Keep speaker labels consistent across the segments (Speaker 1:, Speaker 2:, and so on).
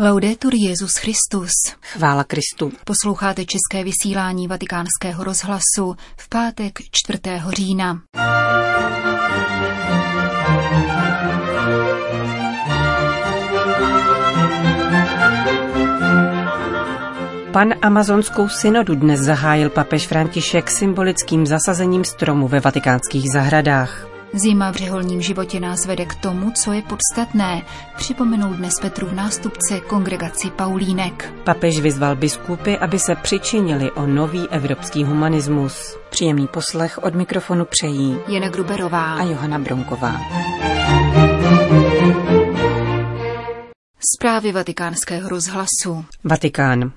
Speaker 1: Laudetur Jezus Christus.
Speaker 2: Chvála Kristu.
Speaker 1: Posloucháte české vysílání Vatikánského rozhlasu v pátek 4. října.
Speaker 2: Pan amazonskou synodu dnes zahájil papež František symbolickým zasazením stromu ve vatikánských zahradách.
Speaker 1: Zima v řeholním životě nás vede k tomu, co je podstatné, připomenul dnes Petru nástupce kongregaci Paulínek.
Speaker 2: Papež vyzval biskupy, aby se přičinili o nový evropský humanismus. Příjemný poslech od mikrofonu přejí
Speaker 1: Jana Gruberová
Speaker 2: a Johana Bronková.
Speaker 1: Zprávy vatikánského rozhlasu.
Speaker 2: Vatikán.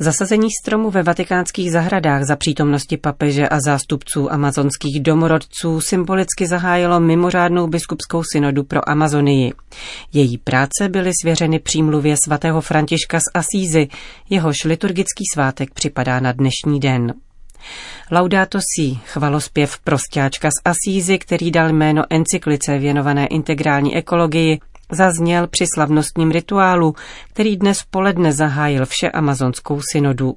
Speaker 2: Zasazení stromu ve vatikánských zahradách za přítomnosti papeže a zástupců amazonských domorodců symbolicky zahájilo mimořádnou biskupskou synodu pro Amazonii. Její práce byly svěřeny přímluvě svatého Františka z Asízy, jehož liturgický svátek připadá na dnešní den. Laudato si, chvalospěv prostáčka z Asízy, který dal jméno encyklice věnované integrální ekologii, zazněl při slavnostním rituálu, který dnes poledne zahájil vše amazonskou synodu.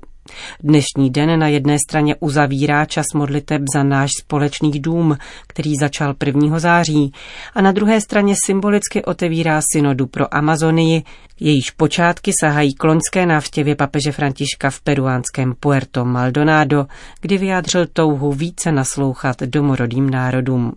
Speaker 2: Dnešní den na jedné straně uzavírá čas modliteb za náš společný dům, který začal 1. září, a na druhé straně symbolicky otevírá synodu pro Amazonii, jejíž počátky sahají k loňské návštěvě papeže Františka v peruánském Puerto Maldonado, kdy vyjádřil touhu více naslouchat domorodým národům.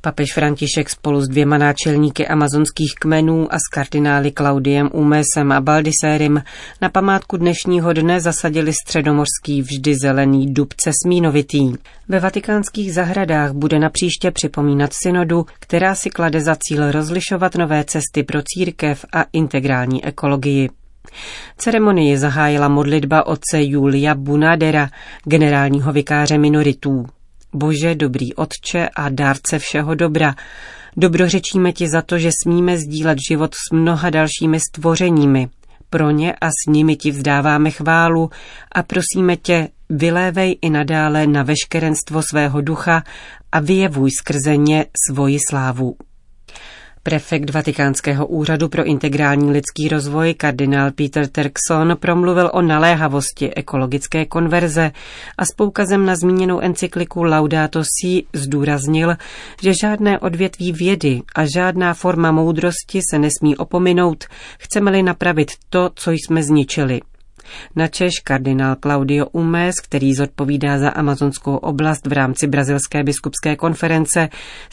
Speaker 2: Papež František spolu s dvěma náčelníky amazonských kmenů a s kardinály Klaudiem Umesem a Baldisérim na památku dnešního dne zasadili středomorský vždy zelený dubce smínovitý. Ve vatikánských zahradách bude na příště připomínat synodu, která si klade za cíl rozlišovat nové cesty pro církev a integrální ekologii. Ceremonii zahájila modlitba otce Julia Bunadera, generálního vikáře minoritů. Bože, dobrý Otče a dárce všeho dobra, dobrořečíme ti za to, že smíme sdílet život s mnoha dalšími stvořeními. Pro ně a s nimi ti vzdáváme chválu a prosíme tě, vylévej i nadále na veškerenstvo svého ducha a vyjevuj skrze ně svoji slávu. Prefekt Vatikánského úřadu pro integrální lidský rozvoj kardinál Peter Turkson promluvil o naléhavosti ekologické konverze a s poukazem na zmíněnou encykliku Laudato Si zdůraznil, že žádné odvětví vědy a žádná forma moudrosti se nesmí opominout, chceme-li napravit to, co jsme zničili – na Češ kardinál Claudio Umes, který zodpovídá za amazonskou oblast v rámci Brazilské biskupské konference,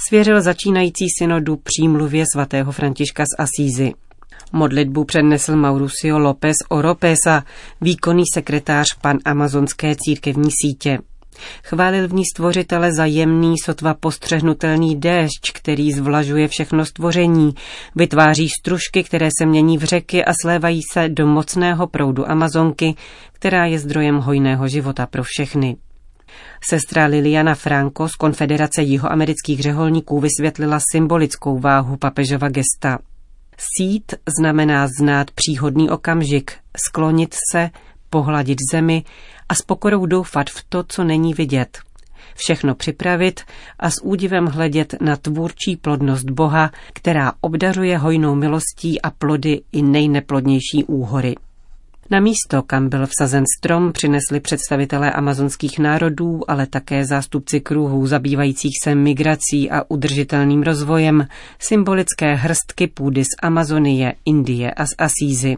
Speaker 2: svěřil začínající synodu přímluvě svatého Františka z Asízy. Modlitbu přednesl Mauricio López Oropesa, výkonný sekretář pan amazonské církevní sítě. Chválil v ní stvořitele za jemný, sotva postřehnutelný déšť, který zvlažuje všechno stvoření, vytváří stružky, které se mění v řeky a slévají se do mocného proudu Amazonky, která je zdrojem hojného života pro všechny. Sestra Liliana Franco z Konfederace jihoamerických řeholníků vysvětlila symbolickou váhu papežova gesta. Sít znamená znát příhodný okamžik, sklonit se, pohladit zemi a s pokorou doufat v to, co není vidět. Všechno připravit a s údivem hledět na tvůrčí plodnost Boha, která obdařuje hojnou milostí a plody i nejneplodnější úhory. Na místo, kam byl vsazen strom, přinesli představitelé amazonských národů, ale také zástupci kruhů zabývajících se migrací a udržitelným rozvojem, symbolické hrstky půdy z Amazonie, Indie a z Asízy.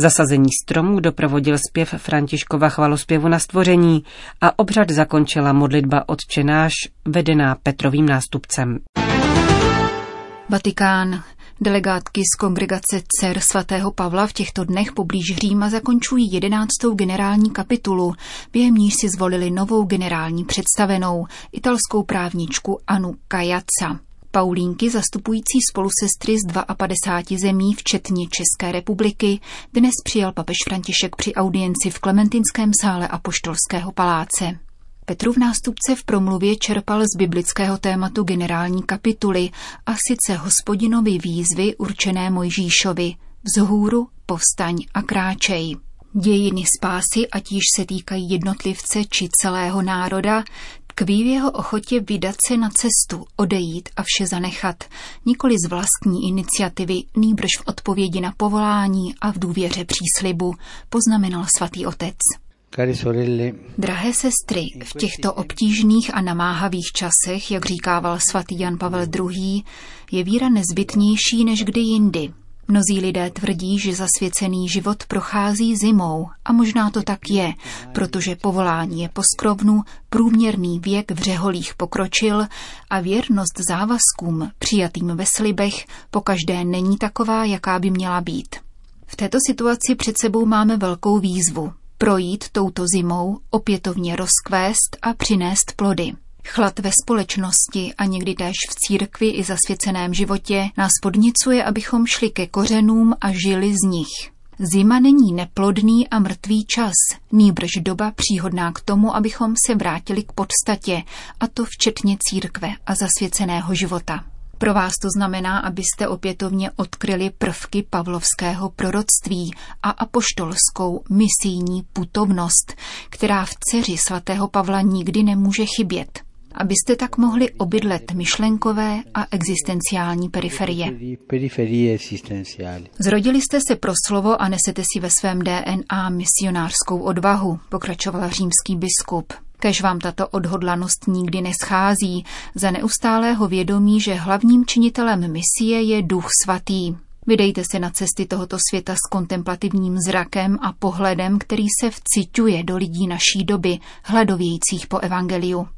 Speaker 2: Zasazení stromů doprovodil zpěv Františkova chvalospěvu na stvoření a obřad zakončila modlitba odčenáš, vedená Petrovým nástupcem.
Speaker 1: Vatikán. Delegátky z kongregace dcer svatého Pavla v těchto dnech poblíž Říma zakončují jedenáctou generální kapitulu, během níž si zvolili novou generální představenou, italskou právničku Anu Kajaca. Paulínky zastupující spolusestry z 52 zemí, včetně České republiky, dnes přijal papež František při audienci v Klementinském sále Apoštolského paláce. Petrův nástupce v promluvě čerpal z biblického tématu generální kapituly a sice hospodinovi výzvy určené Mojžíšovi vzhůru, povstaň a kráčej. Dějiny spásy, ať již se týkají jednotlivce či celého národa, Tkví v jeho ochotě vydat se na cestu, odejít a vše zanechat, nikoli z vlastní iniciativy, nýbrž v odpovědi na povolání a v důvěře příslibu, poznamenal svatý otec. Drahé sestry, v těchto obtížných a namáhavých časech, jak říkával svatý Jan Pavel II., je víra nezbytnější než kdy jindy. Mnozí lidé tvrdí, že zasvěcený život prochází zimou a možná to tak je, protože povolání je poskrovnu, průměrný věk v řeholích pokročil a věrnost závazkům přijatým ve slibech pokaždé není taková, jaká by měla být. V této situaci před sebou máme velkou výzvu projít touto zimou, opětovně rozkvést a přinést plody. Chlad ve společnosti a někdy též v církvi i zasvěceném životě nás podnicuje, abychom šli ke kořenům a žili z nich. Zima není neplodný a mrtvý čas, nýbrž doba příhodná k tomu, abychom se vrátili k podstatě, a to včetně církve a zasvěceného života. Pro vás to znamená, abyste opětovně odkryli prvky pavlovského proroctví a apoštolskou misijní putovnost, která v dceři svatého Pavla nikdy nemůže chybět abyste tak mohli obydlet myšlenkové a existenciální periferie. Zrodili jste se pro slovo a nesete si ve svém DNA misionářskou odvahu, pokračoval římský biskup. Kež vám tato odhodlanost nikdy neschází, za neustálého vědomí, že hlavním činitelem misie je Duch Svatý. Vydejte se na cesty tohoto světa s kontemplativním zrakem a pohledem, který se vciťuje do lidí naší doby, hledovějících po evangeliu.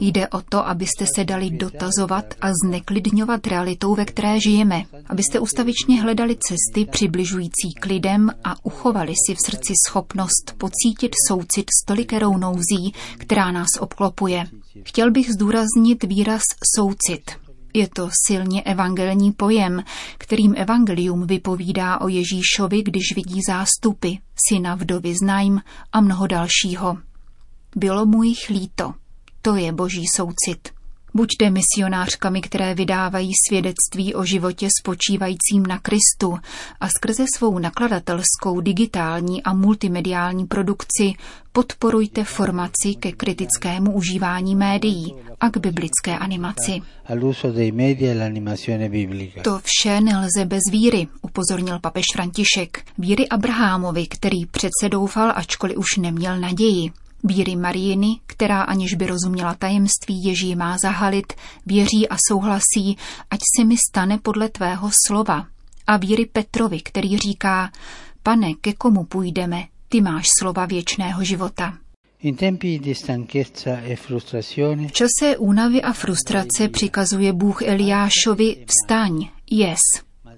Speaker 1: Jde o to, abyste se dali dotazovat a zneklidňovat realitou, ve které žijeme, abyste ustavičně hledali cesty přibližující k lidem a uchovali si v srdci schopnost pocítit soucit s tolikerou nouzí, která nás obklopuje. Chtěl bych zdůraznit výraz soucit. Je to silně evangelní pojem, kterým evangelium vypovídá o Ježíšovi, když vidí zástupy, syna vdovy Znajm a mnoho dalšího. Bylo mu jich líto. To je boží soucit. Buďte misionářkami, které vydávají svědectví o životě spočívajícím na Kristu a skrze svou nakladatelskou digitální a multimediální produkci podporujte formaci ke kritickému užívání médií a k biblické animaci. E to vše nelze bez víry, upozornil papež František. Víry Abrahamovi, který přece doufal, ačkoliv už neměl naději. Víry Marijiny, která aniž by rozuměla tajemství Ježí má zahalit, věří a souhlasí, ať se mi stane podle tvého slova. A víry Petrovi, který říká, pane, ke komu půjdeme, ty máš slova věčného života.
Speaker 2: E
Speaker 1: v čase únavy a frustrace přikazuje Bůh Eliášovi vstaň, jes.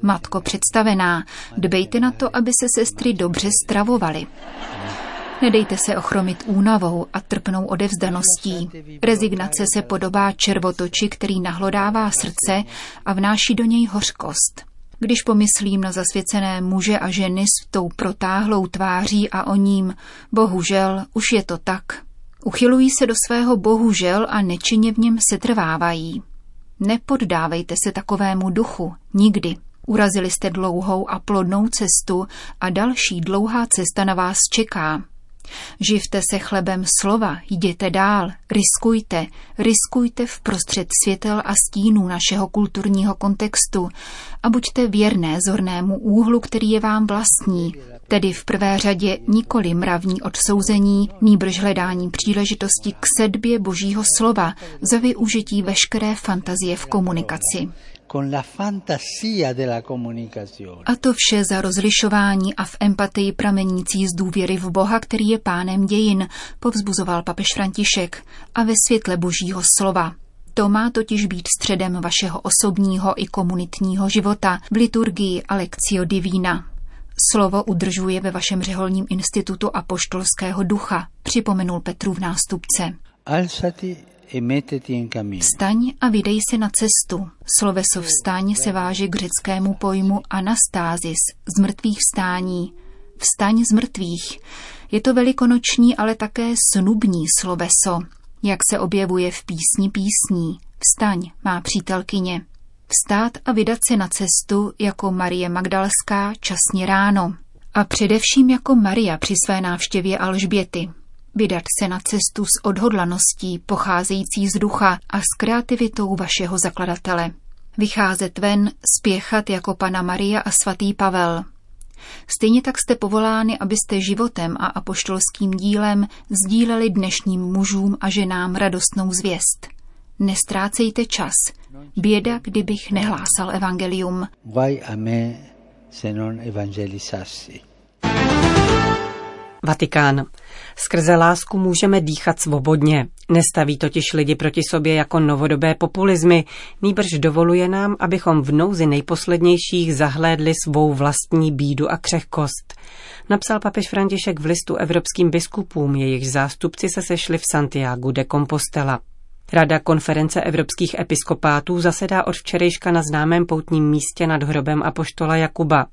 Speaker 1: Matko představená, dbejte na to, aby se sestry dobře stravovaly. Nedejte se ochromit únavou a trpnou odevzdaností. Rezignace se podobá červotoči, který nahlodává srdce a vnáší do něj hořkost. Když pomyslím na zasvěcené muže a ženy s tou protáhlou tváří a o ním, bohužel, už je to tak. Uchylují se do svého bohužel a nečinně v něm setrvávají. Nepoddávejte se takovému duchu, nikdy. Urazili jste dlouhou a plodnou cestu a další dlouhá cesta na vás čeká. Živte se chlebem slova, jděte dál, riskujte, riskujte v prostřed světel a stínů našeho kulturního kontextu a buďte věrné zornému úhlu, který je vám vlastní, tedy v prvé řadě nikoli mravní odsouzení, nýbrž hledání příležitosti k sedbě božího slova za využití veškeré fantazie v komunikaci A to vše za rozlišování a v empatii pramenící z důvěry v Boha, který je pánem dějin, povzbuzoval papež František a ve světle božího slova. To má totiž být středem vašeho osobního i komunitního života v liturgii Alexio Divina. Slovo udržuje ve vašem řeholním institutu apoštolského ducha, připomenul Petru v nástupce.
Speaker 2: Alzati
Speaker 1: Vstaň a vydej se na cestu. Sloveso vstaň se váže k řeckému pojmu anastázis, z mrtvých vstání. Vstaň z mrtvých. Je to velikonoční, ale také snubní sloveso, jak se objevuje v písni písní. Vstaň, má přítelkyně. Vstát a vydat se na cestu jako Marie Magdalská časně ráno. A především jako Maria při své návštěvě Alžběty. Vydat se na cestu s odhodlaností pocházející z ducha a s kreativitou vašeho zakladatele. Vycházet ven, spěchat jako pana Maria a svatý Pavel. Stejně tak jste povolány, abyste životem a apoštolským dílem sdíleli dnešním mužům a ženám radostnou zvěst. Nestrácejte čas. Běda, kdybych nehlásal evangelium. Guai a me se non evangelizassi.
Speaker 2: Vatikán. Skrze lásku můžeme dýchat svobodně. Nestaví totiž lidi proti sobě jako novodobé populizmy, nýbrž dovoluje nám, abychom v nouzi nejposlednějších zahlédli svou vlastní bídu a křehkost. Napsal papež František v listu evropským biskupům, jejich zástupci se sešli v Santiago de Compostela. Rada konference evropských episkopátů zasedá od včerejška na známém poutním místě nad hrobem apoštola Jakuba.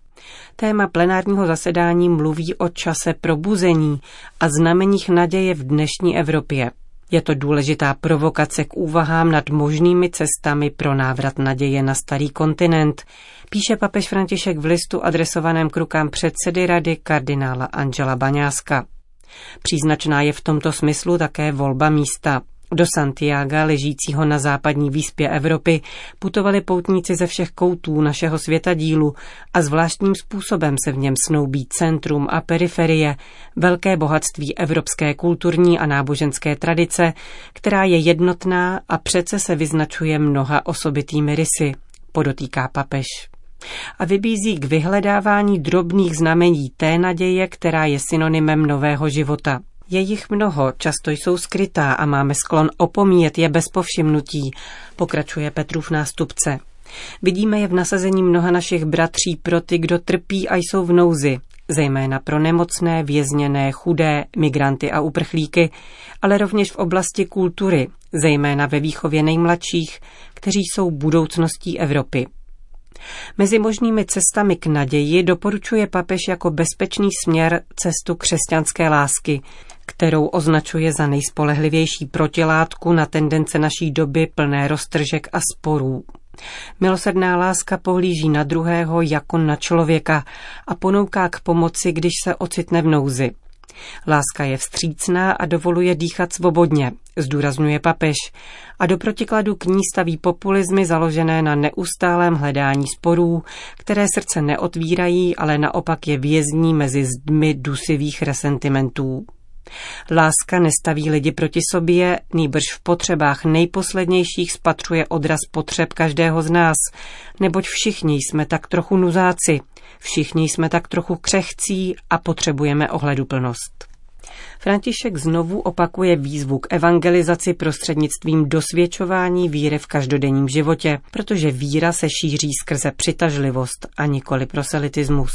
Speaker 2: Téma plenárního zasedání mluví o čase probuzení a znameních naděje v dnešní Evropě. Je to důležitá provokace k úvahám nad možnými cestami pro návrat naděje na starý kontinent, píše papež František v listu adresovaném k rukám předsedy rady kardinála Angela Baňáska. Příznačná je v tomto smyslu také volba místa. Do Santiago, ležícího na západní výspě Evropy, putovali poutníci ze všech koutů našeho světadílu a zvláštním způsobem se v něm snoubí centrum a periferie, velké bohatství evropské kulturní a náboženské tradice, která je jednotná a přece se vyznačuje mnoha osobitými rysy, podotýká papež a vybízí k vyhledávání drobných znamení té naděje, která je synonymem nového života. Je jich mnoho, často jsou skrytá a máme sklon opomíjet je bez povšimnutí, pokračuje Petrův nástupce. Vidíme je v nasazení mnoha našich bratří pro ty, kdo trpí a jsou v nouzi, zejména pro nemocné, vězněné, chudé, migranty a uprchlíky, ale rovněž v oblasti kultury, zejména ve výchově nejmladších, kteří jsou budoucností Evropy. Mezi možnými cestami k naději doporučuje papež jako bezpečný směr cestu křesťanské lásky, kterou označuje za nejspolehlivější protilátku na tendence naší doby plné roztržek a sporů. Milosrdná láska pohlíží na druhého jako na člověka a ponouká k pomoci, když se ocitne v nouzi. Láska je vstřícná a dovoluje dýchat svobodně, zdůrazňuje papež, a do protikladu k ní staví populizmy založené na neustálém hledání sporů, které srdce neotvírají, ale naopak je vězní mezi zdmi dusivých resentimentů. Láska nestaví lidi proti sobě, nýbrž v potřebách nejposlednějších spatřuje odraz potřeb každého z nás, neboť všichni jsme tak trochu nuzáci, všichni jsme tak trochu křehcí a potřebujeme ohleduplnost. František znovu opakuje výzvu k evangelizaci prostřednictvím dosvědčování víry v každodenním životě, protože víra se šíří skrze přitažlivost a nikoli proselitismus.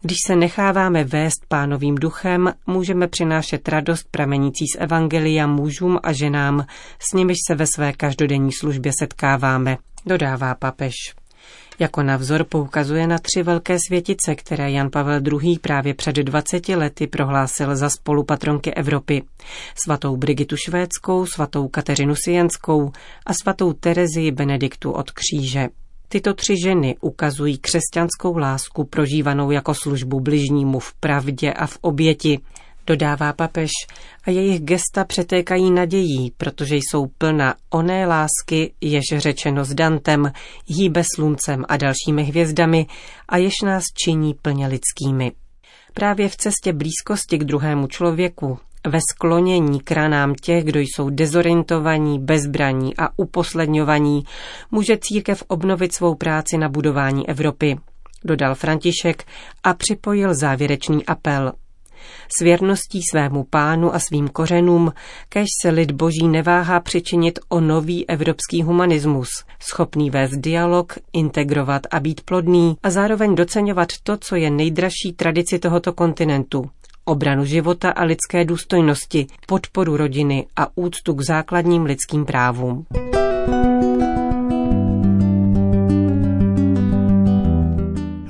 Speaker 2: Když se necháváme vést pánovým duchem, můžeme přinášet radost pramenící z Evangelia mužům a ženám, s nimiž se ve své každodenní službě setkáváme, dodává papež. Jako navzor poukazuje na tři velké světice, které Jan Pavel II. právě před 20 lety prohlásil za spolupatronky Evropy. Svatou Brigitu Švédskou, svatou Kateřinu Sienskou a svatou Terezii Benediktu od kříže. Tyto tři ženy ukazují křesťanskou lásku prožívanou jako službu bližnímu v pravdě a v oběti, dodává papež, a jejich gesta přetékají nadějí, protože jsou plna oné lásky, jež řečeno s Dantem, hýbe sluncem a dalšími hvězdami a jež nás činí plně lidskými. Právě v cestě blízkosti k druhému člověku, ve sklonění k ranám těch, kdo jsou dezorientovaní, bezbraní a uposledňovaní, může církev obnovit svou práci na budování Evropy, dodal František a připojil závěrečný apel. S věrností svému pánu a svým kořenům, kež se lid boží neváhá přičinit o nový evropský humanismus, schopný vést dialog, integrovat a být plodný a zároveň doceňovat to, co je nejdražší tradici tohoto kontinentu, obranu života a lidské důstojnosti, podporu rodiny a úctu k základním lidským právům.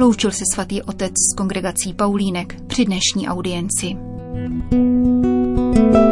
Speaker 1: Loučil se svatý otec s kongregací Paulínek při dnešní audienci. thank you